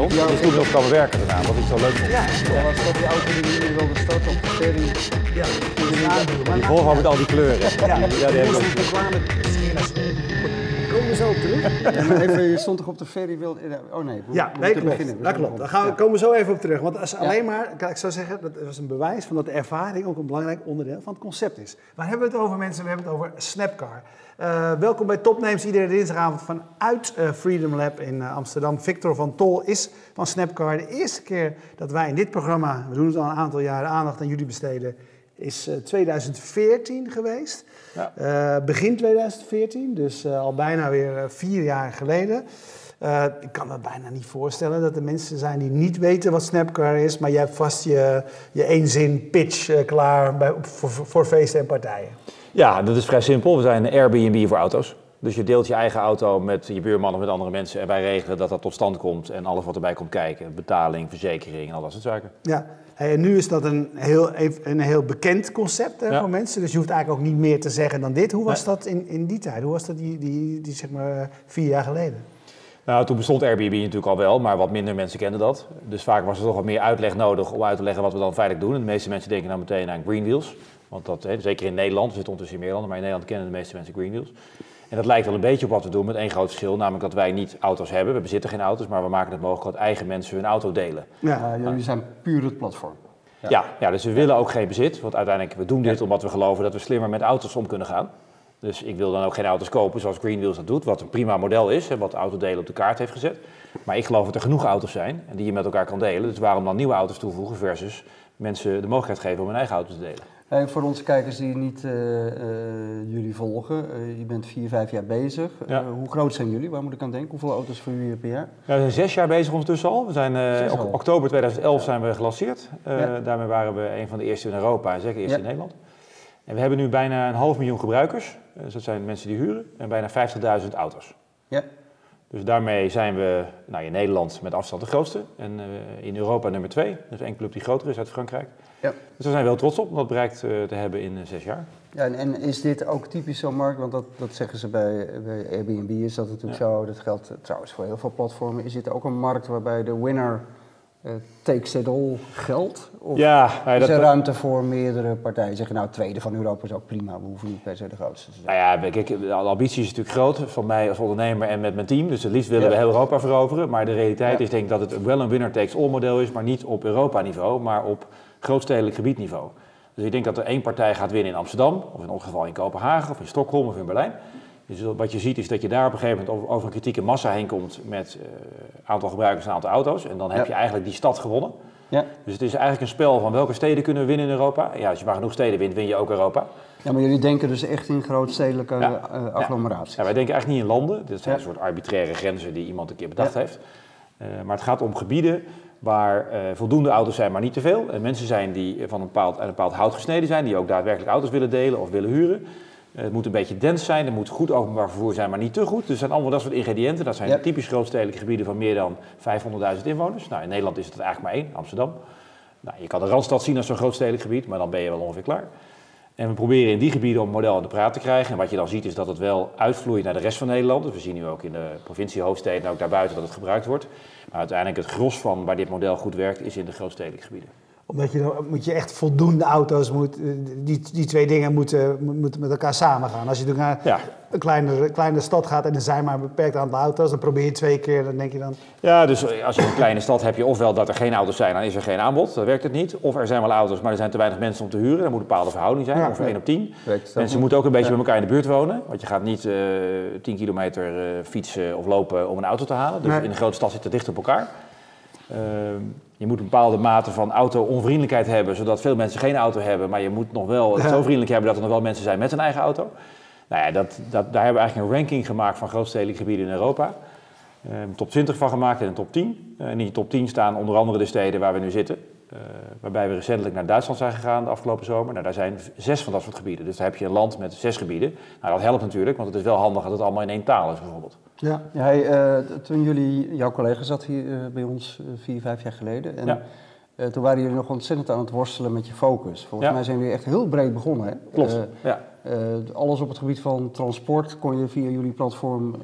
ons. Ja, is toen nog komen werken daarna, wat ik zo leuk vond. Ja, dat was dat die auto die meer wilde starten op de ferry. Ja, die, die Volvo met al die kleuren. Ja, ja die heeft Komen we zo op terug? even, je stond toch op de ferry? Wil, oh nee, we, ja, nee, klopt. Beginnen. dat klopt. Daar gaan we, komen we zo even op terug. Want als alleen maar, ik zou zeggen, dat was een bewijs van dat de ervaring ook een belangrijk onderdeel van het concept is. Waar hebben we het over mensen? We hebben het over Snapcar. Uh, welkom bij Topnames, iedere dinsdagavond vanuit uh, Freedom Lab in uh, Amsterdam. Victor van Tol is van Snapcar. De eerste keer dat wij in dit programma, we doen het al een aantal jaren, aandacht aan jullie besteden, is 2014 geweest. Ja. begin 2014, dus al bijna weer vier jaar geleden. ik kan me bijna niet voorstellen dat er mensen zijn die niet weten wat Snapcar is, maar je hebt vast je, je één pitch klaar bij, voor, voor feesten en partijen. Ja, dat is vrij simpel. We zijn een Airbnb voor auto's. Dus je deelt je eigen auto met je buurman of met andere mensen. En wij regelen dat dat tot stand komt en alles wat erbij komt kijken. Betaling, verzekering en al dat soort zaken. Ja, en nu is dat een heel, een heel bekend concept hè, voor mensen. Dus je hoeft eigenlijk ook niet meer te zeggen dan dit. Hoe was dat in, in die tijd? Hoe was dat die, die, die, zeg maar vier jaar geleden? Nou, toen bestond Airbnb natuurlijk al wel, maar wat minder mensen kenden dat. Dus vaak was er toch wat meer uitleg nodig om uit te leggen wat we dan feitelijk doen. En de meeste mensen denken dan meteen aan Greenwheels. Want dat, hè, zeker in Nederland, we zitten ondertussen in meer landen, maar in Nederland kennen de meeste mensen Green Deals. En dat lijkt wel een beetje op wat we doen met één groot verschil, namelijk dat wij niet auto's hebben. We bezitten geen auto's, maar we maken het mogelijk dat eigen mensen hun auto delen. Ja, jullie zijn puur het platform. Ja. ja, ja, dus we willen ook geen bezit, want uiteindelijk, we doen dit omdat we geloven dat we slimmer met auto's om kunnen gaan. Dus ik wil dan ook geen auto's kopen zoals Greenwheels dat doet, wat een prima model is en wat autodelen op de kaart heeft gezet. Maar ik geloof dat er genoeg auto's zijn en die je met elkaar kan delen. Dus waarom dan nieuwe auto's toevoegen versus mensen de mogelijkheid geven om hun eigen auto te delen? En voor onze kijkers die niet uh, uh, jullie volgen, uh, je bent vier, vijf jaar bezig. Ja. hoe groot zijn jullie? Waar moet ik aan denken? Hoeveel auto's voor jullie per jaar? Ja, we zijn zes jaar bezig ondertussen al. We zijn, ok oktober 2011 zijn we gelanceerd. Daarmee waren we een van de eerste in Europa en zeker eerst in Nederland. En we hebben nu bijna een half miljoen gebruikers. Dus dat zijn mensen die huren. En bijna 50.000 auto's. Ja. Dus daarmee zijn we nou, in Nederland met afstand de grootste. En in Europa nummer twee. Dus één club die groter is uit Frankrijk. Ja. Dus daar zijn we wel trots op om dat bereikt uh, te hebben in uh, zes jaar. Ja, en, en, is dit ook typisch zo'n markt? Want dat, dat zeggen ze bij, bij Airbnb, is dat natuurlijk zo. Dat geldt trouwens voor heel veel platformen. Is dit ook een markt waarbij de winner uh, takes it all geldt? Of ja, is er ruimte voor meerdere partijen? Zeggen nou, tweede van Europa is ook prima, we hoeven niet per se de grootste te zijn. Nou ja, kijk, de ambitie is natuurlijk groot van mij als ondernemer en met mijn team. Dus het liefst willen we heel Europa veroveren. Maar de realiteit is denk ik dat het wel een winner takes all model is, maar niet op Europa niveau, maar op grootstedelijk gebiedniveau. Dus ik denk dat er één partij gaat winnen in Amsterdam, of in ons geval in Kopenhagen, of in Stockholm of in Berlijn. Dus wat je ziet is dat je daar op een gegeven moment over, een kritieke massa heen komt met uh, aantal gebruikers en aantal auto's. En dan heb je eigenlijk die stad gewonnen. Ja. Dus het is eigenlijk een spel van welke steden kunnen we winnen in Europa. Ja, als je maar genoeg steden wint, win je ook Europa. Ja, maar jullie denken dus echt in grootstedelijke ja. uh, agglomeraties? Ja. wij denken eigenlijk niet in landen. Dit zijn een soort arbitraire grenzen die iemand een keer bedacht heeft. Uh, maar het gaat om gebieden waar uh, voldoende auto's zijn, maar niet te veel. En mensen zijn die van een bepaald, een bepaald hout gesneden zijn, die ook daadwerkelijk auto's willen delen of willen huren. Uh, het moet een beetje dens zijn, er moet goed openbaar vervoer zijn, maar niet te goed. Dus er zijn allemaal dat soort ingrediënten. Dat zijn typisch grootstedelijke gebieden van meer dan 500.000 inwoners. Nou, in Nederland is het eigenlijk maar één, Amsterdam. Nou, je kan de Randstad zien als zo'n grootstedelijk gebied, maar dan ben je wel ongeveer klaar. En we proberen in die gebieden om model aan de praat te krijgen. En wat je dan ziet is dat het wel uitvloeit naar de rest van Nederland. Dus we zien nu ook in de provinciehoofdsteden en ook daarbuiten dat het gebruikt wordt. Maar uiteindelijk het gros van waar dit model goed werkt is in de grootstedelijke gebieden omdat je dan moet je echt voldoende auto's moet, eh, die, die twee dingen moeten, moeten met elkaar samengaan. Als je naar ja. een kleine, kleine stad gaat en er zijn maar een beperkt aantal auto's, dan probeer je twee keer, dan denk je dan. Ja, dus als je een kleine stad heb je ofwel dat er geen auto's zijn, dan is er geen aanbod, dan werkt het niet. Of er zijn wel auto's, maar er zijn te weinig mensen om te huren, dan moet een bepaalde verhouding zijn, ja, ongeveer 1 op 10. Mensen moeten ook een beetje bij elkaar in de buurt wonen, want je gaat niet uh, 10 kilometer uh, fietsen of lopen om een auto te halen. Dus in een grote stad zitten dicht op elkaar. Ehm, je moet een bepaalde mate van auto-onvriendelijkheid hebben, zodat veel mensen geen auto hebben. Maar je moet nog wel het zo vriendelijk hebben dat er nog wel mensen zijn met een eigen auto. Nou ja, dat, dat, daar hebben we eigenlijk een ranking gemaakt van grootstedelijke gebieden in Europa. Um, top 20 van gemaakt en een top 10. Uh, in die top 10 staan onder andere de steden waar we nu zitten. Uh, waarbij we recentelijk naar Duitsland zijn gegaan de afgelopen zomer. Nou, daar zijn zes van dat soort gebieden. Dus daar heb je een land met zes gebieden. Nou, dat helpt natuurlijk, want het is wel handig dat het allemaal in één taal is bijvoorbeeld. Ja, ja uh, toen jullie, jouw collega zat hier uh, bij ons vier, vijf jaar geleden. En, ja. toen waren jullie nog ontzettend aan het worstelen met je focus. Volgens mij zijn jullie echt heel breed begonnen. Hè? Klopt, ja. alles op het gebied van transport kon je via jullie platform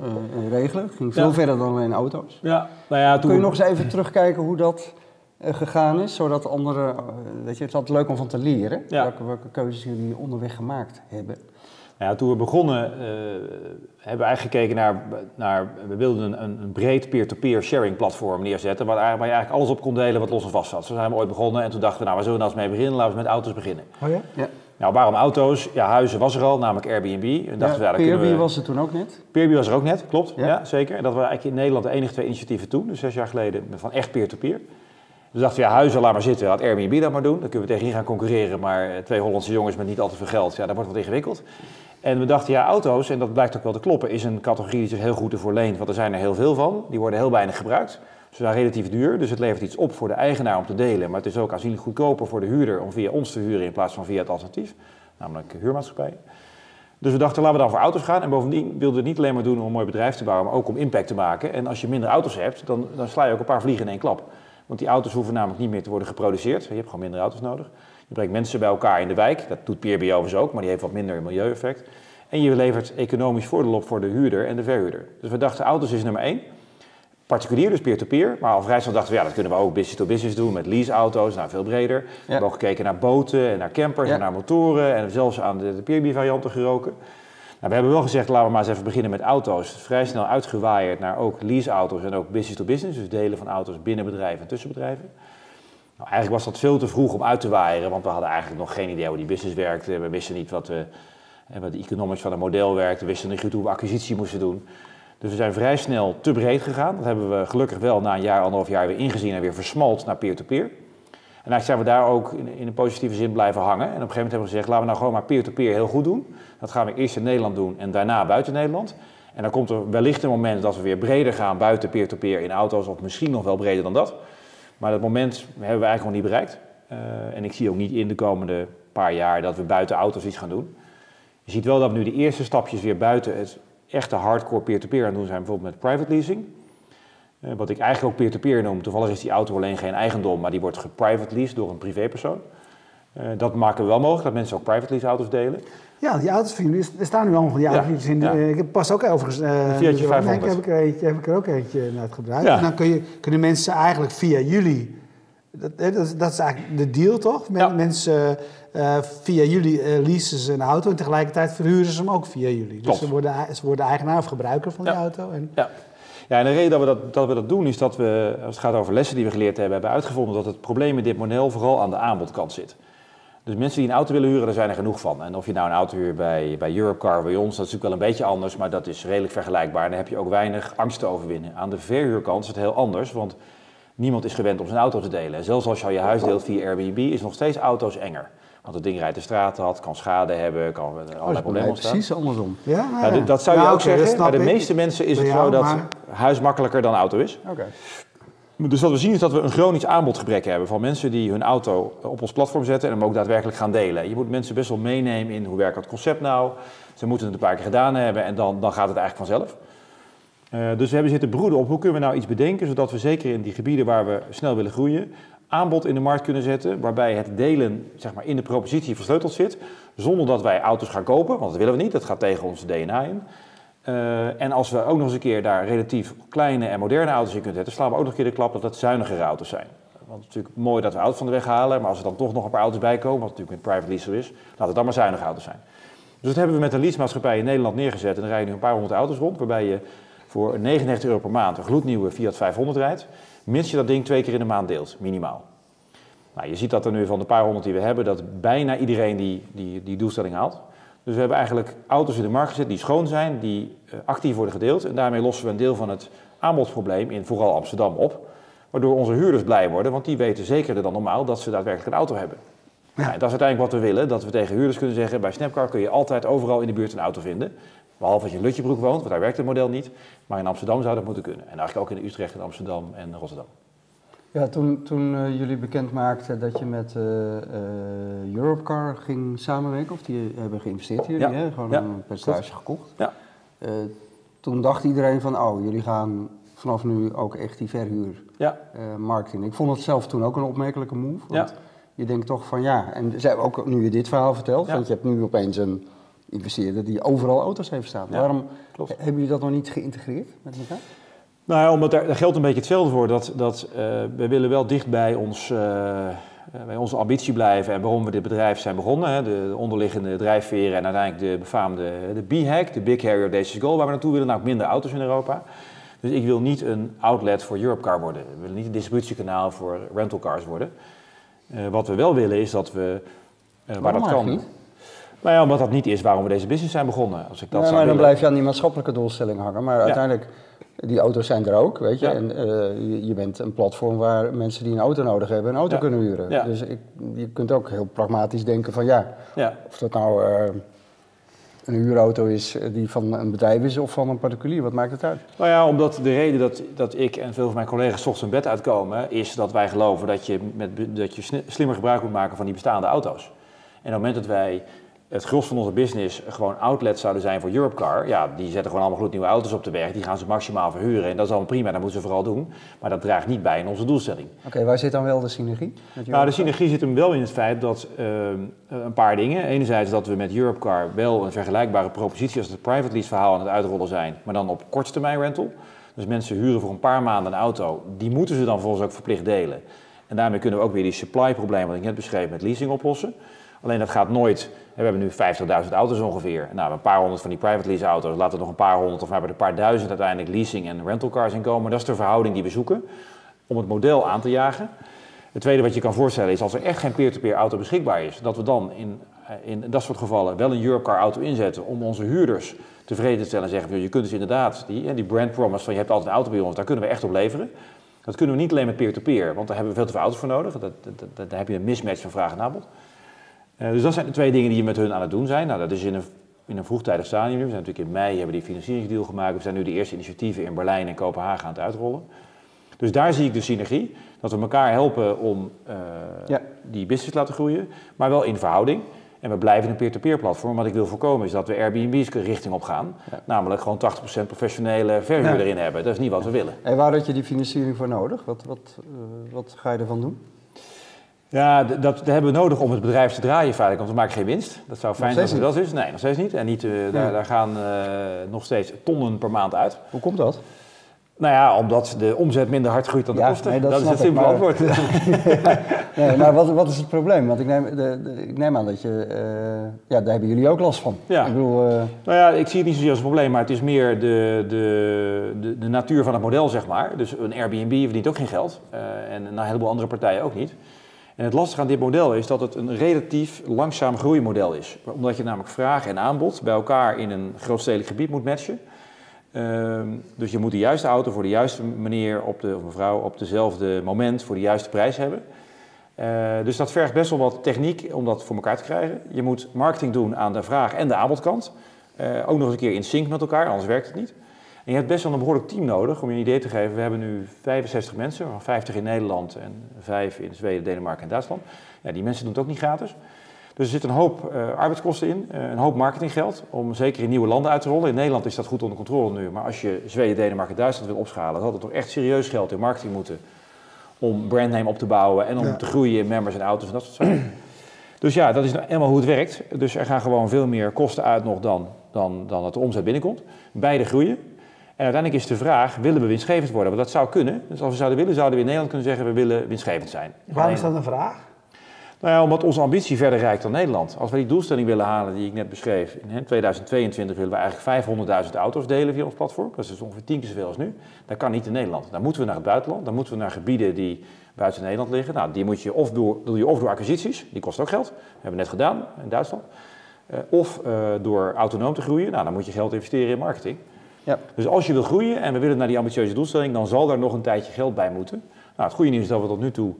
regelen. Ging veel verder dan alleen auto's. Ja. Nou ja, toen... Kun je nog eens even terugkijken hoe dat gegaan is, zodat anderen, weet je, het is altijd leuk om van te leren, welke, welke keuzes jullie onderweg gemaakt hebben. Nou ja, toen we begonnen, uh, hebben we eigenlijk gekeken naar, naar we wilden een, een breed peer-to-peer sharing platform neerzetten, waar, waar, je eigenlijk alles op kon delen wat los en vast zat. Zo zijn we ooit begonnen en toen dachten we, nou, waar zullen we nou eens mee beginnen? Laten we met auto's beginnen. Oh ja? Ja. Nou, waarom auto's? Ja, huizen was er al, namelijk Airbnb. En dachten ja, we, ja, we... was er toen ook net. Peerby was er ook net, klopt. Ja. zeker. En dat waren eigenlijk in Nederland de enige twee initiatieven toen, dus zes jaar geleden, van echt peer-to-peer. -peer. Dus dachten we, ja, huizen, laat maar zitten, laat Airbnb dat maar doen. Dan kunnen we tegenin gaan concurreren, maar eh, twee Hollandse jongens met niet al te veel geld, ja, dat wordt wat ingewikkeld. En we dachten, ja, auto's, en dat blijkt ook wel te kloppen, is een categorie die zich heel goed ervoor leent, want er zijn er heel veel van. Die worden heel weinig gebruikt. Ze zijn relatief duur, dus het levert iets op voor de eigenaar om te delen. Maar het is ook aanzienlijk goedkoper voor de huurder om via ons te huren in plaats van via het alternatief, namelijk huurmaatschappijen. Dus we dachten, laten we dan voor auto's gaan. En bovendien wilden we het niet alleen maar doen om een mooi bedrijf te bouwen, maar ook om impact te maken. En als je minder auto's hebt, dan, dan sla je ook een paar vliegen in één klap. Want die auto's hoeven namelijk niet meer te worden geproduceerd. Je hebt gewoon minder auto's nodig. Je brengt mensen bij elkaar in de wijk. Dat doet Peerby overigens ook, maar die heeft wat minder milieueffect. En je levert economisch voordeel op voor de huurder en de verhuurder. Dus we dachten, auto's is nummer één. Particulier, dus peer-to-peer. Maar al vrij snel dachten we, ja, dat kunnen we ook business-to-business doen met leaseauto's, nou veel breder. We hebben ook gekeken naar boten en naar campers en naar motoren en zelfs aan de, de Peerby-varianten geroken. Nou, we hebben wel gezegd, laten we maar eens even beginnen met auto's. Vrij snel uitgewaaid naar ook leaseauto's en ook business-to-business. dus delen van auto's binnen bedrijven en tussen bedrijven. Nou, eigenlijk was dat veel te vroeg om uit te waaieren, want we hadden eigenlijk nog geen idee hoe die business werkte. We wisten niet wat, we, wat de economics van het model werkte. We wisten niet goed hoe we acquisitie moesten doen. Dus we zijn vrij snel te breed gegaan. Dat hebben we gelukkig wel na een jaar, anderhalf jaar weer ingezien en weer versmalt naar peer-to-peer. En eigenlijk zijn we daar ook in, een positieve zin blijven hangen. En op een gegeven moment hebben we gezegd, laten we nou gewoon maar peer-to-peer heel goed doen. Dat gaan we eerst in Nederland doen en daarna buiten Nederland. En dan komt er wellicht een moment dat we weer breder gaan buiten peer-to-peer in auto's, of misschien nog wel breder dan dat. Maar dat moment hebben we eigenlijk nog niet bereikt. Uh, en ik zie ook niet in de komende paar jaar dat we buiten auto's iets gaan doen. Je ziet wel dat we nu de eerste stapjes weer buiten het echte hardcore peer-to-peer aan doen zijn, bijvoorbeeld met private leasing. Uh, wat ik eigenlijk ook peer-to-peer noem. Toevallig is die auto alleen geen eigendom, maar die wordt geprivate leased door een privépersoon. Uh, dat maken we wel mogelijk, dat mensen ook private lease auto's delen. Ja, die auto's van jullie, er staan nu allemaal van die auto's in. Ja. ik heb pas ook overigens... Uh, Fiatje 500. heb ik, er eentje, heb ik er ook eentje naar gebruikt. Ja. En dan kun je, kunnen mensen eigenlijk via jullie... Dat, dat, dat is eigenlijk de deal, toch? Mensen, uh, via jullie uh, leasen ze een auto en tegelijkertijd verhuren ze hem ook via jullie. Dus ze worden, ze worden eigenaar of gebruiker van die auto. En... Ja. Ja, en de reden dat we dat, dat we dat doen is dat we, als het gaat over lessen die we geleerd hebben, hebben uitgevonden dat het probleem met dit model vooral aan de aanbodkant zit. Dus mensen die een auto willen huren, daar zijn er genoeg van. En of je nou een auto huurt bij, bij Europcar, bij ons, dat is natuurlijk wel een beetje anders, maar dat is redelijk vergelijkbaar. En dan heb je ook weinig angst te overwinnen. Aan de verhuurkant is het heel anders, want niemand is gewend om zijn auto te delen. En zelfs als je al je huis deelt via Airbnb, is nog steeds auto's enger. Want het ding rijdt de straat had, kan schade hebben, kan allerlei oh, problemen ontstaan. Precies andersom. Ja, ja, dat zou je ook zeggen. Bij de meeste mensen is het zo dat huis makkelijker dan auto is. Okay. Dus wat we zien is dat we een chronisch aanbodgebrek hebben van mensen die hun auto op ons platform zetten en hem ook daadwerkelijk gaan delen. Je moet mensen best wel meenemen in hoe werkt dat concept nou. Ze moeten het een paar keer gedaan hebben en dan, dan gaat het eigenlijk vanzelf. Uh, dus we hebben zitten broeden op hoe kunnen we nou iets bedenken zodat we zeker in die gebieden waar we snel willen groeien, aanbod in de markt kunnen zetten waarbij het delen zeg maar, in de propositie versleuteld zit, zonder dat wij auto's gaan kopen, want dat willen we niet, dat gaat tegen ons DNA in. Uh, en als we ook nog eens een keer daar relatief kleine en moderne auto's in kunnen zetten, slaan we ook nog een keer de klap dat het zuinigere auto's zijn. Want het is natuurlijk mooi dat we auto's van de weg halen, maar als er dan toch nog een paar auto's bij komen, wat natuurlijk met private lease is, laat het dan maar zuinige auto's zijn. Dus dat hebben we met een leasemaatschappij in Nederland neergezet en er rijden nu een paar honderd auto's rond, waarbij je voor 99 euro per maand een gloednieuwe Fiat 500 rijdt, mits je dat ding twee keer in de maand deelt, minimaal. Nou, je ziet dat er nu van de paar honderd die we hebben, dat bijna iedereen die, die, die doelstelling haalt. Dus we hebben eigenlijk auto's in de markt gezet die schoon zijn, die uh, actief worden gedeeld. En daarmee lossen we een deel van het aanbodprobleem in vooral Amsterdam op. Waardoor onze huurders blij worden, want die weten zekerder dan normaal dat ze daadwerkelijk een auto hebben. Ja. Nou, dat is uiteindelijk wat we willen, dat we tegen huurders kunnen zeggen... bij Snapcar kun je altijd overal in de buurt een auto vinden. Behalve als je in Lutjebroek woont, want daar werkt het model niet. Maar in Amsterdam zou dat moeten kunnen. En eigenlijk ook in Utrecht en Amsterdam en Rotterdam. Ja, toen, toen uh, jullie bekend maakten dat je met uh, uh, Europcar ging samenwerken, of die hebben geïnvesteerd hier, hè? gewoon een percentage gekocht. Ja. toen dacht iedereen van, oh, jullie gaan vanaf nu ook echt die verhuurmarkt ja. Ik vond het zelf toen ook een opmerkelijke move. Want je denkt toch van ja, en zij ook nu je dit verhaal vertelt, want je hebt nu opeens een investeerder die overal auto's heeft staan. Waarom hebben jullie dat nog niet geïntegreerd met elkaar? Nou ja, omdat daar, geldt een beetje hetzelfde voor. Dat, dat, uh, we willen wel dicht bij, ons, uh, bij onze ambitie blijven en waarom we dit bedrijf zijn begonnen. Hè. De, de, onderliggende drijfveren en uiteindelijk de befaamde de B-hack, de Big Harrier Audacious Goal, waar we naartoe willen, nou minder auto's in Europa. Dus ik wil niet een outlet voor Europcar worden. We willen niet een distributiekanaal voor rentalcars worden. Uh, wat we wel willen is dat we, waar dat kan... Niet? Nou ja, omdat dat niet is waarom we deze business zijn begonnen. Als ik dat nee, zou maar dan willen. blijf je aan die maatschappelijke doelstelling hangen. Maar uiteindelijk, die auto's zijn er ook, weet je. Ja. En uh, je, je, bent een platform waar mensen die een auto nodig hebben, een auto Ja. kunnen huren. Dus ik, je kunt ook heel pragmatisch denken van ja, of dat nou uh, een huurauto is die van een bedrijf is of van een particulier, wat maakt het uit? Nou ja, omdat de reden dat, dat ik en veel van mijn collega's 's ochtends in bed uitkomen, is dat wij geloven dat je, met, dat je slimmer gebruik moet maken van die bestaande auto's. En op het moment dat wij het gros van onze business gewoon outlets zouden zijn voor Europcar, ja, die zetten gewoon allemaal gloednieuwe auto's op de weg, die gaan ze maximaal verhuren en dat is allemaal prima, dat moeten ze vooral doen. Maar dat draagt niet bij in onze doelstelling. Oké, waar zit dan wel de synergie? Nou, de synergie zit hem wel in het feit dat uh, een paar dingen. Enerzijds dat we met Europcar wel een vergelijkbare propositie als het private lease verhaal aan het uitrollen zijn, maar dan op korte termijn rental. Dus mensen huren voor een paar maanden een auto, die moeten ze dan volgens ook verplicht delen. En daarmee kunnen we ook weer die supply probleem wat ik net beschreef met leasing oplossen. Alleen dat gaat nooit. We hebben nu 50.000 auto's ongeveer. Nou, een paar honderd van die private lease auto's. Laten er nog een paar honderd of we hebben er een paar duizend uiteindelijk leasing en rental cars in komen. Dat is de verhouding die we zoeken om het model aan te jagen. Het tweede wat je kan voorstellen is als er echt geen peer-to-peer auto beschikbaar is, dat we dan in, in dat soort gevallen wel een Europcar auto inzetten om onze huurders tevreden te stellen en zeggen, je kunt dus inderdaad die, die brand promise van je hebt altijd een auto bij ons, daar kunnen we echt op leveren. Dat kunnen we niet alleen met peer-to-peer, want daar hebben we veel te veel auto's voor nodig. Dat, dat, daar heb je een mismatch van vraag en aanbod. Uh, dus dat zijn de twee dingen die je met hun aan het doen zijn. Nou, dat is in een, in een vroegtijdig stadium. We zijn natuurlijk in mei hebben die financieringsdeal gemaakt. We zijn nu de eerste initiatieven in Berlijn en Kopenhagen aan het uitrollen. Dus daar zie ik de synergie. Dat we elkaar helpen om uh, Ja. die business te laten groeien, maar wel in verhouding. En we blijven een peer-to-peer platform. Wat ik wil voorkomen is dat we Airbnb's richting op gaan. Ja. Namelijk gewoon 80% professionele verhuur Ja. erin hebben. Dat is niet wat we willen. En waar had je die financiering voor nodig? Wat, wat, uh, wat ga je ervan doen? Ja, dat, dat hebben we nodig om het bedrijf te draaien feitelijk, want we maken geen winst. Dat zou fijn zijn als dat is. Nee, nog steeds niet. En niet, uh, daar, daar, gaan uh, nog steeds tonnen per maand uit. Hoe komt dat? Nou ja, omdat de omzet minder hard groeit dan de Ja, kosten. nee, dat dat is het simpele antwoord. nee, maar wat, wat is het probleem? Want ik neem, de, de, ik neem aan dat je... Uh, ja, daar hebben jullie ook last van. Ja. Ik bedoel... Uh, Nou ja, ik zie het niet zozeer als een probleem, maar het is meer de, de, de, de natuur van het model, zeg maar. Dus een Airbnb verdient ook geen geld. Uh, en een heleboel andere partijen ook niet. En het lastige aan dit model is dat het een relatief langzaam groeimodel is. Omdat je namelijk vraag en aanbod bij elkaar in een grootstedelijk gebied moet matchen. Uh, dus je moet de juiste auto voor de juiste meneer op de, of mevrouw op dezelfde moment voor de juiste prijs hebben. Uh, dus dat vergt best wel wat techniek om dat voor elkaar te krijgen. Je moet marketing doen aan de vraag- en de aanbodkant. Uh, ook nog eens een keer in sync met elkaar, anders werkt het niet. En je hebt best wel een behoorlijk team nodig om je een idee te geven. We hebben nu 65 mensen, waarvan 50 in Nederland en 5 in Zweden, Denemarken en Duitsland. Ja, die mensen doen het ook niet gratis. Dus er zit een hoop uh, arbeidskosten in, uh, een hoop marketinggeld om zeker in nieuwe landen uit te rollen. In Nederland is dat goed onder controle nu, maar als je Zweden, Denemarken en Duitsland wil opschalen, dan had het toch echt serieus geld in marketing moeten om brandname op te bouwen en om ja. te groeien in members en auto's en dat soort zaken. dus ja, dat is nou helemaal hoe het werkt. Dus er gaan gewoon veel meer kosten uit nog dan, dan, dan dat de omzet binnenkomt. Beide groeien. En uiteindelijk is de vraag, willen we winstgevend worden? Want dat zou kunnen. Dus als we zouden willen, zouden we in Nederland kunnen zeggen, we willen winstgevend zijn. Waarom is dat een vraag? Nou ja, omdat onze ambitie verder reikt dan Nederland. Als we die doelstelling willen halen die ik net beschreef, in 2022 willen we eigenlijk 500.000 auto's delen via ons platform. Dat is dus ongeveer tien keer zoveel als nu. Dat kan niet in Nederland. Dan moeten we naar het buitenland. Dan moeten we naar gebieden die buiten Nederland liggen. Nou, die moet je of door, doe je of door acquisities, die kost ook geld. Dat hebben we net gedaan in Duitsland. Uh, of uh, door autonoom te groeien. Nou, dan moet je geld investeren in marketing. Ja. Dus als je wil groeien en we willen naar die ambitieuze doelstelling, dan zal daar nog een tijdje geld bij moeten. Nou, het goede nieuws is dat we tot nu toe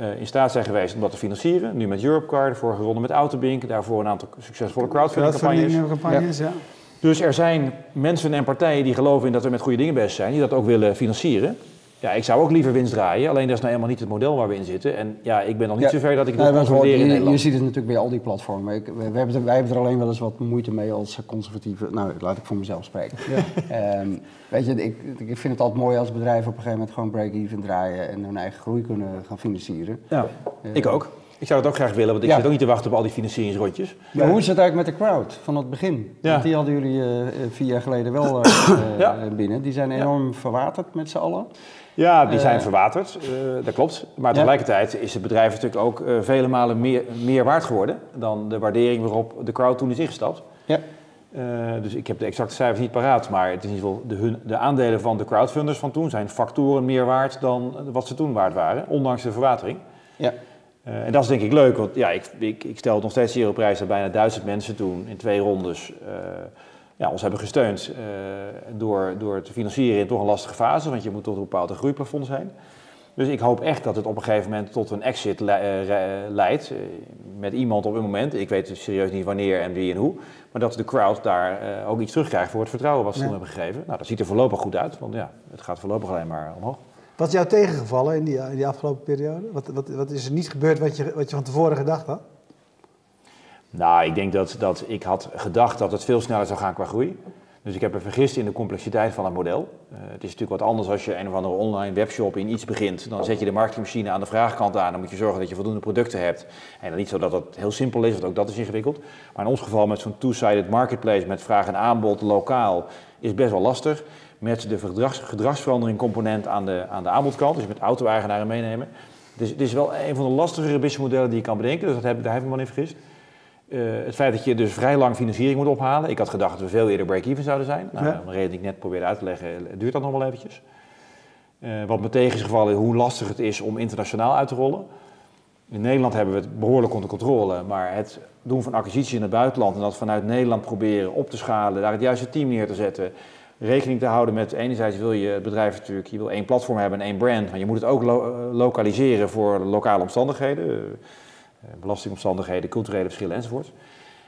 uh, in staat zijn geweest om dat te financieren. Nu met Europcar, de vorige ronde met Autobink, daarvoor een aantal succesvolle crowdfunding campagnes. campagnes ja. Ja. Dus er zijn mensen en partijen die geloven in dat we met goede dingen bezig zijn, die dat ook willen financieren. Ja, ik zou ook liever winst draaien. Alleen dat is nou helemaal niet het model waar we in zitten. En ja, ik ben nog niet ja, zover dat ik het wil nee, in Nederland. Je ziet het natuurlijk bij al die platformen. Ik, we, hebben er, wij hebben er alleen wel eens wat moeite mee als conservatieve... Nou, laat ik voor mezelf spreken. Ja. um, weet je, ik, ik vind het altijd mooi als bedrijven op een gegeven moment gewoon break-even draaien... en hun eigen groei kunnen gaan financieren. Ja, uh, ik ook. Ik zou het ook graag willen, want ik zit ook niet te wachten op al die financieringsrondjes. Maar hoe is het eigenlijk met de crowd van het begin? Ja. Want die hadden jullie uh, vier jaar geleden wel uh, binnen. Die zijn enorm verwaterd met z'n allen. Ja, die zijn verwaterd, dat klopt. Maar tegelijkertijd is het bedrijf natuurlijk ook vele malen meer, meer waard geworden dan de waardering waarop de crowd toen is ingestapt. Ja. dus ik heb de exacte cijfers niet paraat, maar het is in ieder geval de, hun, de aandelen van de crowdfunders van toen zijn factoren meer waard dan wat ze toen waard waren, ondanks de verwatering. Ja. Uh, en dat is denk ik leuk, want ja, ik, ik, ik stel nog steeds zero prijs dat bijna duizend mensen toen in twee rondes uh, ja, ons hebben gesteund uh, door, door te financieren in toch een lastige fase, want je moet tot een bepaald groeiplafond zijn. Dus ik hoop echt dat het op een gegeven moment tot een exit le leidt met iemand op een moment. Ik weet serieus niet wanneer en wie en hoe. Maar dat de crowd daar ook iets terugkrijgt voor het vertrouwen wat ze toen hebben gegeven. Nou, dat ziet er voorlopig goed uit, want ja, het gaat voorlopig alleen maar omhoog. Wat is jou tegengevallen in die, in die afgelopen periode? Wat, wat, wat, is er niet gebeurd wat je, wat je van tevoren gedacht had? Nou, ik denk dat, dat ik had gedacht dat het veel sneller zou gaan qua groei. Dus ik heb me vergist in de complexiteit van het model. Uh, het is natuurlijk wat anders als je een of andere online webshop in iets begint. Dan zet je de marketingmachine aan de vraagkant aan. Dan moet je zorgen dat je voldoende producten hebt. En dan niet zo dat het heel simpel is, want ook dat is ingewikkeld. Maar in ons geval met zo'n two-sided marketplace met vraag en aanbod lokaal is best wel lastig met de gedrags, gedragsverandering component aan de, aan de aanbodkant, dus met auto-eigenaren meenemen. Dus het is wel een van de lastigere businessmodellen die je kan bedenken, dus dat heb, daar heb ik me in vergist. Uh, het feit dat je dus vrij lang financiering moet ophalen. Ik had gedacht dat we veel eerder break-even zouden zijn. Nou, ja. de reden die ik net probeerde uit te leggen, duurt dat nog wel eventjes. Uh, wat me tegen is gevallen hoe lastig het is om internationaal uit te rollen. In Nederland hebben we het behoorlijk onder controle, maar het doen van acquisities in het buitenland en dat vanuit Nederland proberen op te schalen, daar het juiste team neer te zetten, rekening te houden met, enerzijds wil je het bedrijf natuurlijk, je wil één platform hebben en één brand, maar je moet het ook lo eh, lokaliseren voor lokale omstandigheden, belastingomstandigheden, culturele verschillen enzovoort.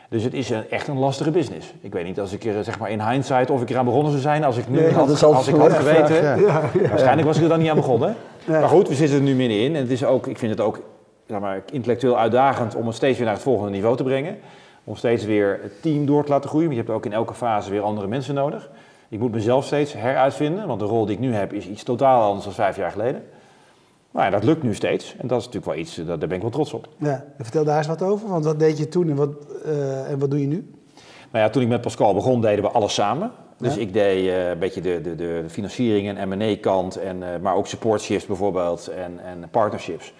Dus het is een, echt een lastige business. Ik weet niet als ik er zeg maar in hindsight of ik eraan begonnen zou zijn als ik nu had, als ik had geweten. Ja. Ja, ja, Waarschijnlijk was ik er dan niet aan begonnen. Maar goed, we zitten er nu middenin en het is ook, ik vind het ook zeg maar, intellectueel uitdagend om het steeds weer naar het volgende niveau te brengen. Om steeds weer het team door te laten groeien. Want je hebt ook in elke fase weer andere mensen nodig. Ik moet mezelf steeds heruitvinden, want de rol die ik nu heb is iets totaal anders dan vijf jaar geleden. Maar ja, dat lukt nu steeds en dat is natuurlijk wel iets, daar ben ik wel trots op. Ja, vertel daar eens wat over, want wat deed je toen en wat, uh, en wat doe je nu? Nou ja, toen ik met Pascal begon deden we alles samen. Dus ik deed uh, een beetje de, de, de financiering en M&A kant, en, uh, maar ook support shifts bijvoorbeeld en, en partnerships.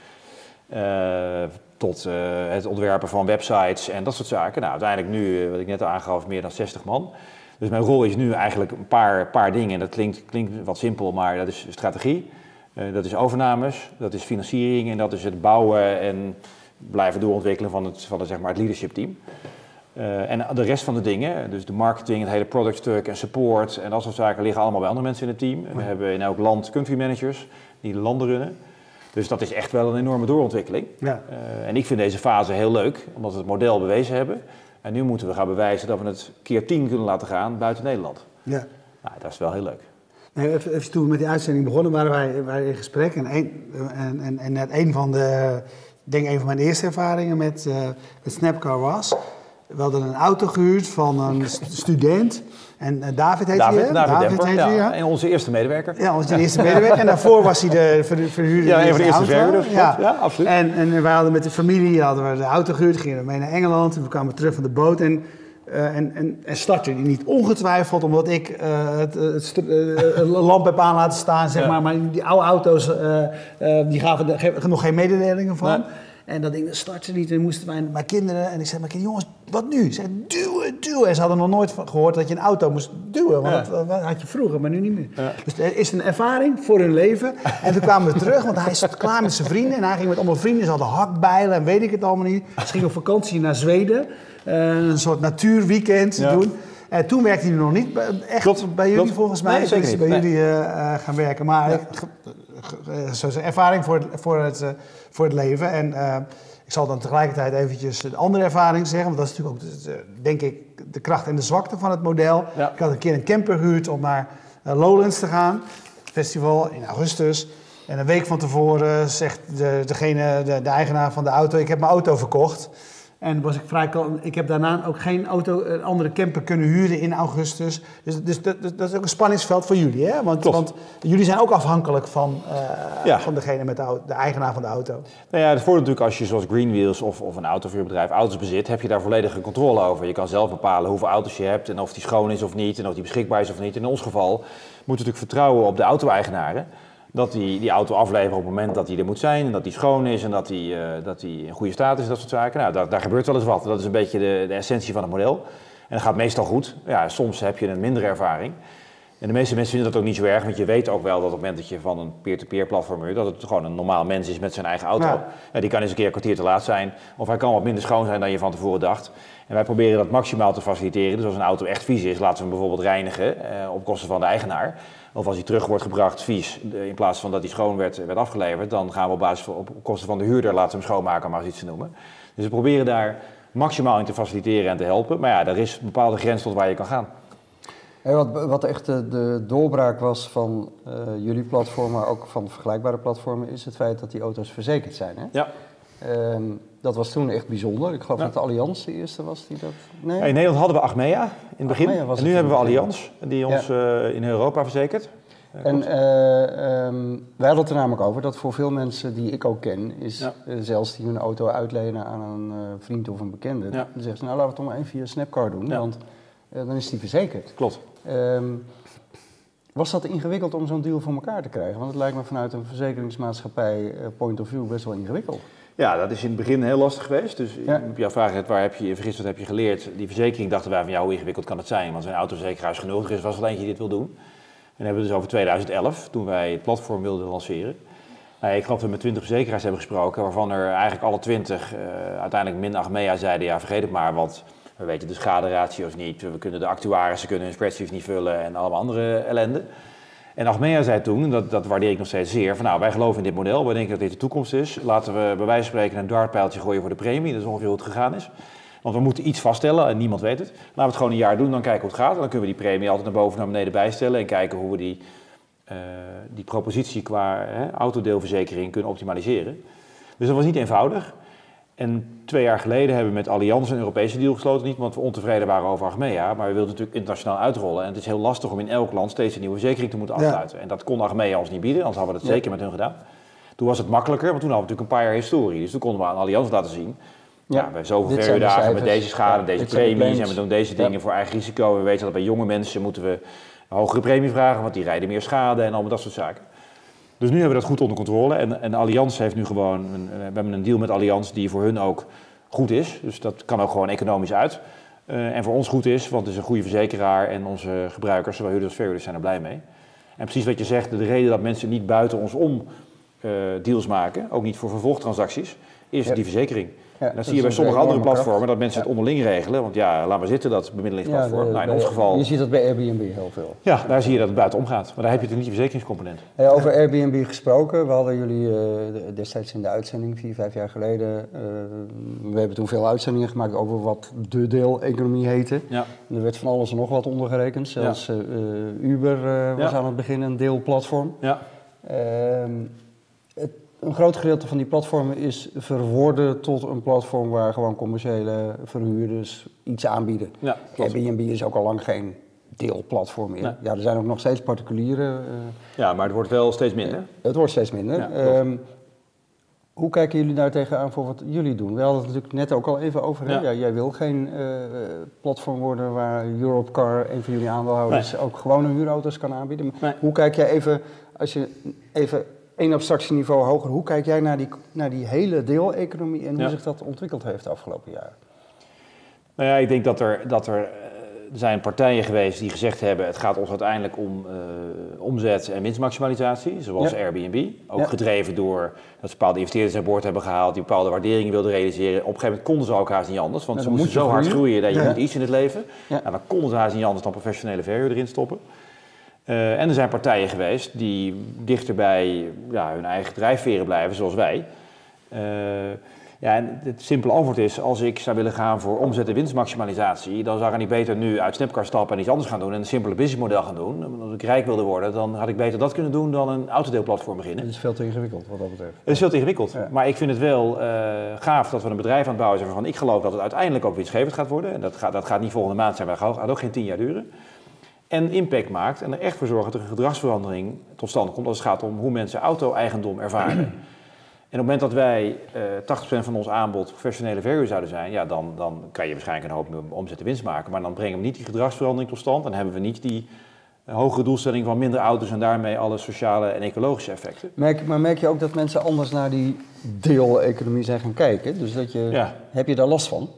tot het ontwerpen van websites en dat soort zaken. Nou, uiteindelijk nu, wat ik net aangaf, meer dan 60 man. Dus mijn rol is nu eigenlijk een paar, paar dingen. En dat klinkt, klinkt wat simpel, maar dat is strategie. Uh, dat is overnames, dat is financiering en dat is het bouwen en blijven doorontwikkelen van het, van het, zeg maar, het leadership team. Uh, en de rest van de dingen, dus de marketing, het hele productstuk en support en dat soort zaken, liggen allemaal bij andere mensen in het team. We hebben in elk land country managers die de landen runnen. Dus dat is echt wel een enorme doorontwikkeling. Ja. Uh, en ik vind deze fase heel leuk, omdat we het model bewezen hebben. En nu moeten we gaan bewijzen dat we het keer tien kunnen laten gaan buiten Nederland. Ja. Nou, dat is wel heel leuk. Nee, even, even, toen we met die uitzending begonnen, waren wij, wij in gesprek. En, een, en, en, en net een van de, denk een van mijn eerste ervaringen met, uh, met Snapcar was. We hadden een auto gehuurd van een student. En uh, David heet David, hij, David, David heet hij, ja. En onze eerste medewerker. Ja, onze eerste medewerker. En daarvoor was hij de verhuurder Ja, een van de eerste verhuurders. Ja. ja, absoluut. En, en wij hadden met de familie hadden we de auto gehuurd, gingen we mee naar Engeland. En we kwamen terug van de boot en... Uh, en, en, en startte die niet ongetwijfeld, omdat ik uh, het, het uh, lamp heb aan laten staan, zeg ja. maar. Maar die oude auto's, die gaven er nog geen mededelingen van. Nee. En dat ding dat startte niet. En moesten wij, mijn kinderen, en ik zei, mijn kinderen, jongens, wat nu? Ze duwen, duwen. En ze hadden nog nooit gehoord dat je een auto moest duwen. Want ja. dat, had je vroeger, maar nu niet meer. Ja. Dus het is een ervaring voor hun leven. En toen kwamen we terug, want hij zat klaar met zijn vrienden. En hij ging met allemaal vrienden. Ze hadden hakbijlen en weet ik het allemaal niet. Ze gingen op vakantie naar Zweden. Uh, een soort natuurweekend ja. doen. En toen werkte hij nog niet echt klopt, bij jullie klopt. volgens mij. Nee, zeker dus bij nee. jullie uh, gaan werken. Maar ja. zo'n ervaring voor het, voor het, voor het leven. En uh, ik zal dan tegelijkertijd eventjes een andere ervaring zeggen. Want dat is natuurlijk ook, denk ik, de kracht en de zwakte van het model. Ja. Ik had een keer een camper gehuurd om naar Lowlands te gaan. festival in augustus. En een week van tevoren zegt de, degene, de, de eigenaar van de auto, ik heb mijn auto verkocht. En was ik vrij ik heb daarna ook geen auto, een andere camper kunnen huren in augustus. Dus, dus dat, dat, is ook een spanningsveld voor jullie, hè? Want, want jullie zijn ook afhankelijk van, uh, van degene met de, de, eigenaar van de auto. Nou ja, het voordeel natuurlijk als je zoals Greenwheels of, of een autovuurbedrijf auto's bezit, heb je daar volledige controle over. Je kan zelf bepalen hoeveel auto's je hebt en of die schoon is of niet en of die beschikbaar is of niet. In ons geval moeten we natuurlijk vertrouwen op de auto-eigenaren dat die die auto afleveren op het moment dat hij er moet zijn en dat die schoon is en dat hij uh, dat die in goede staat is, dat soort zaken. Nou, daar, daar gebeurt wel eens wat. Dat is een beetje de, de, essentie van het model. En dat gaat meestal goed. Ja, soms heb je een mindere ervaring. En de meeste mensen vinden dat ook niet zo erg, want je weet ook wel dat op het moment dat je van een peer-to-peer platform huurt, dat het gewoon een normaal mens is met zijn eigen auto. Ja. die kan eens een keer een kwartier te laat zijn, of hij kan wat minder schoon zijn dan je van tevoren dacht. En wij proberen dat maximaal te faciliteren. Dus als een auto echt vies is, laten we hem bijvoorbeeld reinigen eh, op kosten van de eigenaar. Of als hij terug wordt gebracht vies, in plaats van dat hij schoon werd, werd afgeleverd, dan gaan we op basis van op kosten van de huurder laten we hem schoonmaken, om maar eens iets te noemen. Dus we proberen daar maximaal in te faciliteren en te helpen. Maar ja, er is een bepaalde grens tot waar je kan gaan. wat, wat echt de, doorbraak was van uh, jullie platform, maar ook van vergelijkbare platformen, is het feit dat die auto's verzekerd zijn. Hè? Ja. Ehm, dat was toen echt bijzonder. Ik geloof dat de Allianz de eerste was die dat... Nee? in Nederland hadden we Achmea in het begin. en nu hebben we Allianz, die ons uh, in Europa verzekert. en uh, um, wij hadden het er namelijk over dat voor veel mensen die ik ook ken, is uh, zelfs die hun auto uitlenen aan een vriend of een bekende, dan zeggen ze, nou laten we het toch maar even via Snapcar doen, want dan is die verzekerd. Klopt. Um, was dat ingewikkeld om zo'n deal voor elkaar te krijgen? Want het lijkt me vanuit een verzekeringsmaatschappij point of view best wel ingewikkeld. Ja, dat is in het begin heel lastig geweest. Dus ja. op jouw vraag, waar heb je je vergist, wat heb je geleerd? Die verzekering dachten wij van, ja, hoe ingewikkeld kan het zijn? Want zijn autoverzekeraar is genoeg, is was wel eentje die dit wil doen. En hebben we dus over 2011, toen wij het platform wilden lanceren. Nou, ik geloof dat we met 20 verzekeraars hebben gesproken, waarvan er eigenlijk alle 20 uh, uiteindelijk min Achmea zeiden, ja, vergeet het maar, want we weten de schaderatio's niet, we kunnen de actuarissen kunnen hun spreadsheets niet vullen en allemaal andere ellende. En Achmea zei toen, dat, dat waardeer ik nog steeds zeer, van nou, wij geloven in dit model, wij denken dat dit de toekomst is. Laten we bij wijze van spreken een dartpijltje gooien voor de premie, dat is ongeveer hoe het gegaan is. Want we moeten iets vaststellen en niemand weet het. Laten we het gewoon een jaar doen, dan kijken hoe het gaat. En dan kunnen we die premie altijd naar boven en naar beneden bijstellen en kijken hoe we die, uh, die propositie qua hè, autodeelverzekering kunnen optimaliseren. Dus dat was niet eenvoudig. En twee jaar geleden hebben we met Allianz een Europese deal gesloten. Niet omdat we ontevreden waren over Achmea, maar we wilden natuurlijk internationaal uitrollen. En het is heel lastig om in elk land steeds een nieuwe verzekering te moeten afsluiten. En dat kon Achmea ons niet bieden, anders hadden we dat zeker met hun gedaan. Toen was het makkelijker, want toen hadden we natuurlijk een paar jaar historie. Dus toen konden we aan Allianz laten zien. Ja, bij zoveel verhuurdagen, met deze schade, deze premies en we doen deze dingen voor eigen risico. We weten dat bij jonge mensen moeten we een hogere premie vragen, want die rijden meer schade en allemaal dat soort zaken. Dus nu hebben we dat goed onder controle. En, en Allianz heeft nu gewoon, een, we hebben een deal met Allianz die voor hun ook goed is. Dus dat kan ook gewoon economisch uit. Uh, en voor ons goed is, want het is een goede verzekeraar en onze gebruikers, zowel huurders als verhuurders, zijn er blij mee. En precies wat je zegt, de reden dat mensen niet buiten ons om uh, deals maken, ook niet voor vervolgtransacties, is die verzekering. Ja, dat zie je bij sommige andere platformen, dat mensen het onderling regelen. Want ja, laat maar zitten, dat bemiddelingsplatform. nou, in ons geval... Je ziet dat bij Airbnb heel veel. Ja, daar zie je dat het buiten omgaat. Maar daar heb je natuurlijk niet verzekeringscomponent. over Airbnb gesproken, we hadden jullie uh, destijds in de uitzending, vier, vijf jaar geleden. Uh, we hebben toen veel uitzendingen gemaakt over wat de deeleconomie heette. Ja. er werd van alles en nog wat ondergerekend. Zelfs ja. uh, Uber was aan het begin een deelplatform. Ja. Ehm, een groot gedeelte van die platformen is verworden tot een platform waar gewoon commerciële verhuurders iets aanbieden. Ja, Airbnb is ook al lang geen deelplatform meer. Ja, er zijn ook nog steeds particuliere. Uh, ja, maar het wordt wel steeds minder. het wordt steeds minder. Ja, um, hoe kijken jullie daar tegenaan voor wat jullie doen? We hadden het natuurlijk net ook al even over. Ja. jij wil geen uh, platform worden waar Europcar, een van jullie aandeelhouders, ook gewone huurauto's kan aanbieden. Nee. Hoe kijk jij even, als je even één abstractieniveau hoger. Hoe kijk jij naar die, naar die hele deeleconomie en hoe zich dat ontwikkeld heeft de afgelopen jaren? Nou ja, ik denk dat er, dat er, er eh, zijn partijen geweest die gezegd hebben: het gaat ons uiteindelijk om uh, omzet en winstmaximalisatie, zoals Airbnb. Ook gedreven door dat ze bepaalde investeerders aan boord hebben gehaald die bepaalde waarderingen wilden realiseren. Op een gegeven moment konden ze ook haast niet anders, want ze moesten zo hard groeien dat je moet iets in het leven. En dan konden ze haast niet anders dan professionele verhuur erin stoppen. Uh, en er zijn partijen geweest die dichter bij ja, hun eigen drijfveren blijven, zoals wij. Uh, Ja, en het simpele antwoord is, als ik zou willen gaan voor omzet- en winstmaximalisatie, dan zou ik niet beter nu uit Snapcar stappen en iets anders gaan doen en een simpele businessmodel gaan doen. Als ik rijk wilde worden, dan had ik beter dat kunnen doen dan een autodeelplatform beginnen. Het is veel te ingewikkeld wat dat betreft. Het is veel te ingewikkeld. Maar ik vind het wel uh, gaaf dat we een bedrijf aan het bouwen zijn waarvan ik geloof dat het uiteindelijk ook winstgevend gaat worden. En dat gaat, dat gaat niet volgende maand zijn, maar dat gaat ook geen tien jaar duren. En impact maakt en er echt voor zorgt dat er een gedragsverandering tot stand komt als het gaat om hoe mensen auto-eigendom ervaren. En op het moment dat wij uh, 80% van ons aanbod professionele verhuur zouden zijn, ja, dan, dan kan je waarschijnlijk een hoop omzet en winst maken. Maar dan brengen we niet die gedragsverandering tot stand. Dan hebben we niet die uh, hogere doelstelling van minder auto's en daarmee alle sociale en ecologische effecten. Merk, maar merk je ook dat mensen anders naar die deel-economie zijn gaan kijken? Dus dat je, ja. heb je daar last van?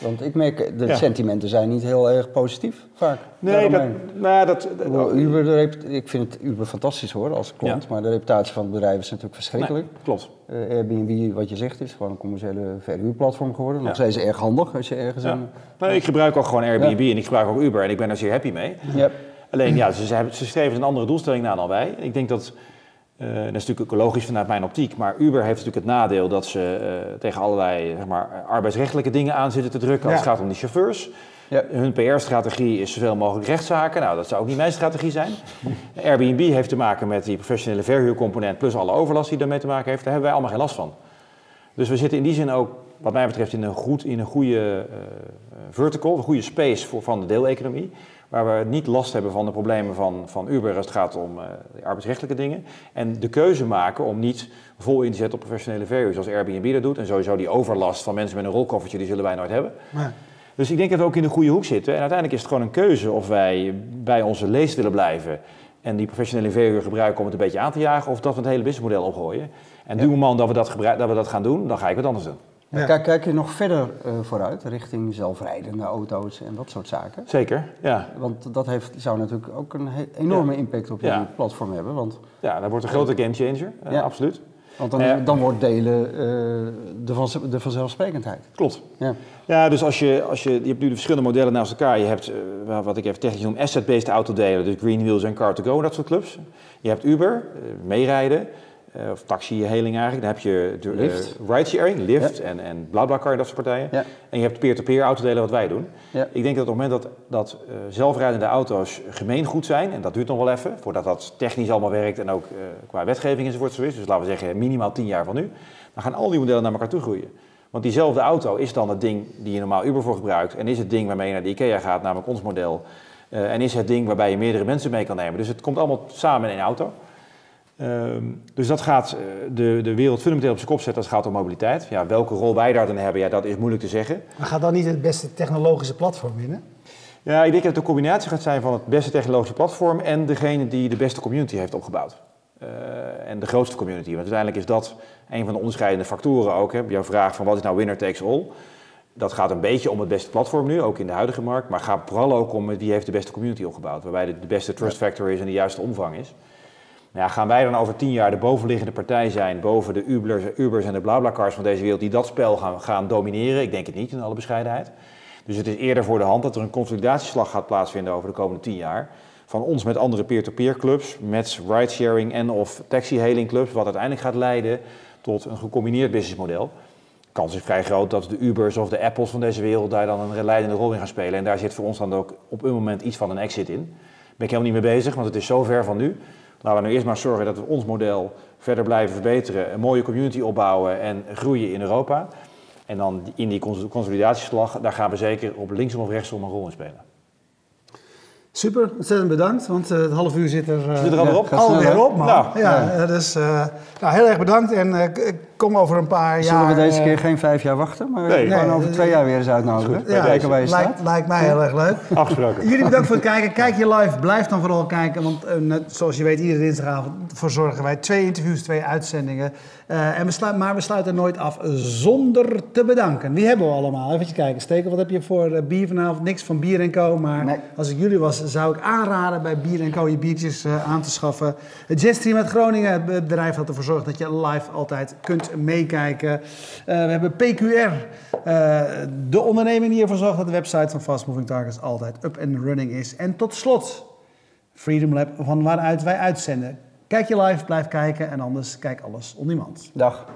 Want ik merk, de sentimenten zijn niet heel erg positief, vaak. Nee, dat, nou, dat, dat Uber, ik vind het Uber fantastisch hoor, als klant. Maar de reputatie van het bedrijf is natuurlijk verschrikkelijk. Nee, klopt. Uh, Airbnb, wat je zegt, is gewoon een commerciële verhuurplatform geworden. Nog steeds erg handig als je ergens... Ja. Nou, ik gebruik ook gewoon Airbnb en ik gebruik ook Uber en ik ben er zeer happy mee. Alleen, ja, ze, ze streven een andere doelstelling na dan wij. Ik denk dat... Uh, dat is natuurlijk ecologisch vanuit mijn optiek, maar Uber heeft natuurlijk het nadeel dat ze uh, tegen allerlei zeg maar, arbeidsrechtelijke dingen aan zitten te drukken als ja. het gaat om die chauffeurs. Ja. Hun PR-strategie is zoveel mogelijk rechtszaken. Nou, dat zou ook niet mijn strategie zijn. Airbnb heeft te maken met die professionele verhuurcomponent plus alle overlast die daarmee te maken heeft. Daar hebben wij allemaal geen last van. Dus we zitten in die zin ook, wat mij betreft, in een, goed, in een goede uh, vertical, een goede space voor, van de deeleconomie. Waar we niet last hebben van de problemen van, van Uber als het gaat om uh, de arbeidsrechtelijke dingen. En de keuze maken om niet vol in te zetten op professionele verhuur, zoals Airbnb dat doet. En sowieso die overlast van mensen met een rolkoffertje, die zullen wij nooit hebben. Dus ik denk dat we ook in de goede hoek zitten. En uiteindelijk is het gewoon een keuze of wij bij onze leest willen blijven en die professionele verhuur gebruiken om het een beetje aan te jagen, of dat we het hele businessmodel opgooien. En ja. moment dat we dat, dat we dat gaan doen, dan ga ik wat anders doen. Ja. Kijk, kijk, je nog verder uh, vooruit, richting zelfrijdende auto's en dat soort zaken? Zeker, ja. Want dat heeft, zou natuurlijk ook een enorme ja. impact op je ja. platform hebben. Want, ja, dat wordt een grote gamechanger, uh, absoluut. Want dan, dan wordt delen de, van, de vanzelfsprekendheid. Klopt. Ja, ja dus als je, als je, je hebt nu de verschillende modellen naast elkaar. Je hebt, wat ik even technisch noem, asset-based autodelen. Dus Green Wheels en Car2Go, dat soort clubs. Je hebt Uber, meerijden. Uh, of taxi-hailing eigenlijk. Dan heb je de, Lyft. Uh, ridesharing, Lyft ja. en, en BlaBlaCar, dat soort partijen. Ja. En je hebt peer-to-peer autodelen wat wij doen. Ja. Ik denk dat op het moment dat, dat uh, zelfrijdende auto's gemeengoed zijn, en dat duurt nog wel even, voordat dat technisch allemaal werkt en ook qua wetgeving enzovoort zo is, dus laten we zeggen minimaal 10 jaar van nu, dan gaan al die modellen naar elkaar toe groeien. Want diezelfde auto is dan het ding die je normaal Uber voor gebruikt en is het ding waarmee je naar de IKEA gaat, namelijk ons model. en is het ding waarbij je meerdere mensen mee kan nemen. Dus het komt allemaal samen in één auto. Um, dus dat gaat de, de wereld fundamenteel op zijn kop zetten als het gaat om mobiliteit. Ja, welke rol wij daar dan hebben, ja, dat is moeilijk te zeggen. Maar gaat dan niet het beste technologische platform winnen? Ja, ik denk dat het een combinatie gaat zijn van het beste technologische platform en degene die de beste community heeft opgebouwd. Uh, en de grootste community. Want uiteindelijk is dat een van de onderscheidende factoren ook. Hè. Jouw vraag van wat is nou winner takes all? Dat gaat een beetje om het beste platform nu, ook in de huidige markt. Maar gaat vooral ook om wie heeft de beste community opgebouwd. Waarbij de, de beste trust factor is en de juiste omvang is. Ja, gaan wij dan over tien jaar de bovenliggende partij zijn, boven de Ubers, Ubers en de BlaBlaCars van deze wereld, die dat spel gaan, gaan domineren? Ik denk het niet, in alle bescheidenheid. Dus het is eerder voor de hand dat er een consolidatieslag gaat plaatsvinden over de komende tien jaar. Van ons met andere peer-to-peer clubs, met ridesharing en of taxi-hailing clubs, wat uiteindelijk gaat leiden tot een gecombineerd businessmodel. De kans is vrij groot dat de Ubers of de Apples van deze wereld daar dan een leidende rol in gaan spelen. En daar zit voor ons dan ook op een moment iets van een exit in. Daar ben ik helemaal niet mee bezig, want het is zo ver van nu. Laten we nu eerst maar zorgen dat we ons model verder blijven verbeteren, een mooie community opbouwen en groeien in Europa. En dan in die consolidatieslag, daar gaan we zeker op linksom of rechtsom een rol in spelen. Super, ontzettend bedankt, want uh, het half uur zit er, uh, zit er alweer op. Alweer op, man. Nou, ja, ja. Dus uh, nou, heel erg bedankt en kom over een paar Zullen jaar... Zullen we deze keer geen vijf jaar wachten, maar nee. gewoon over twee jaar weer eens uitnodigen? Ja, kijken waar je lijkt, staat. Lijkt mij heel erg leuk. Afgesproken. Jullie bedankt voor het kijken. Kijk je live, blijf dan vooral kijken, want net, zoals je weet, iedere dinsdagavond verzorgen wij twee interviews, twee uitzendingen. en we sluiten, maar we sluiten nooit af zonder te bedanken. Wie hebben we allemaal? Even kijken. Steken, wat heb je voor bier vanavond? Niks van Bier Co, maar nee. als ik jullie was, zou ik aanraden bij Bier Co je biertjes uh, aan te schaffen. Jetstream uit Groningen, het bedrijf dat ervoor zorgt dat je live altijd kunt meekijken. Uh, we hebben PQR, uh, de onderneming die ervoor zorgt dat de website van Fast Moving Targets altijd up and running is. En tot slot, Freedom Lab, van waaruit wij uitzenden. Kijk je live, blijf kijken en anders kijk alles on demand. Dag.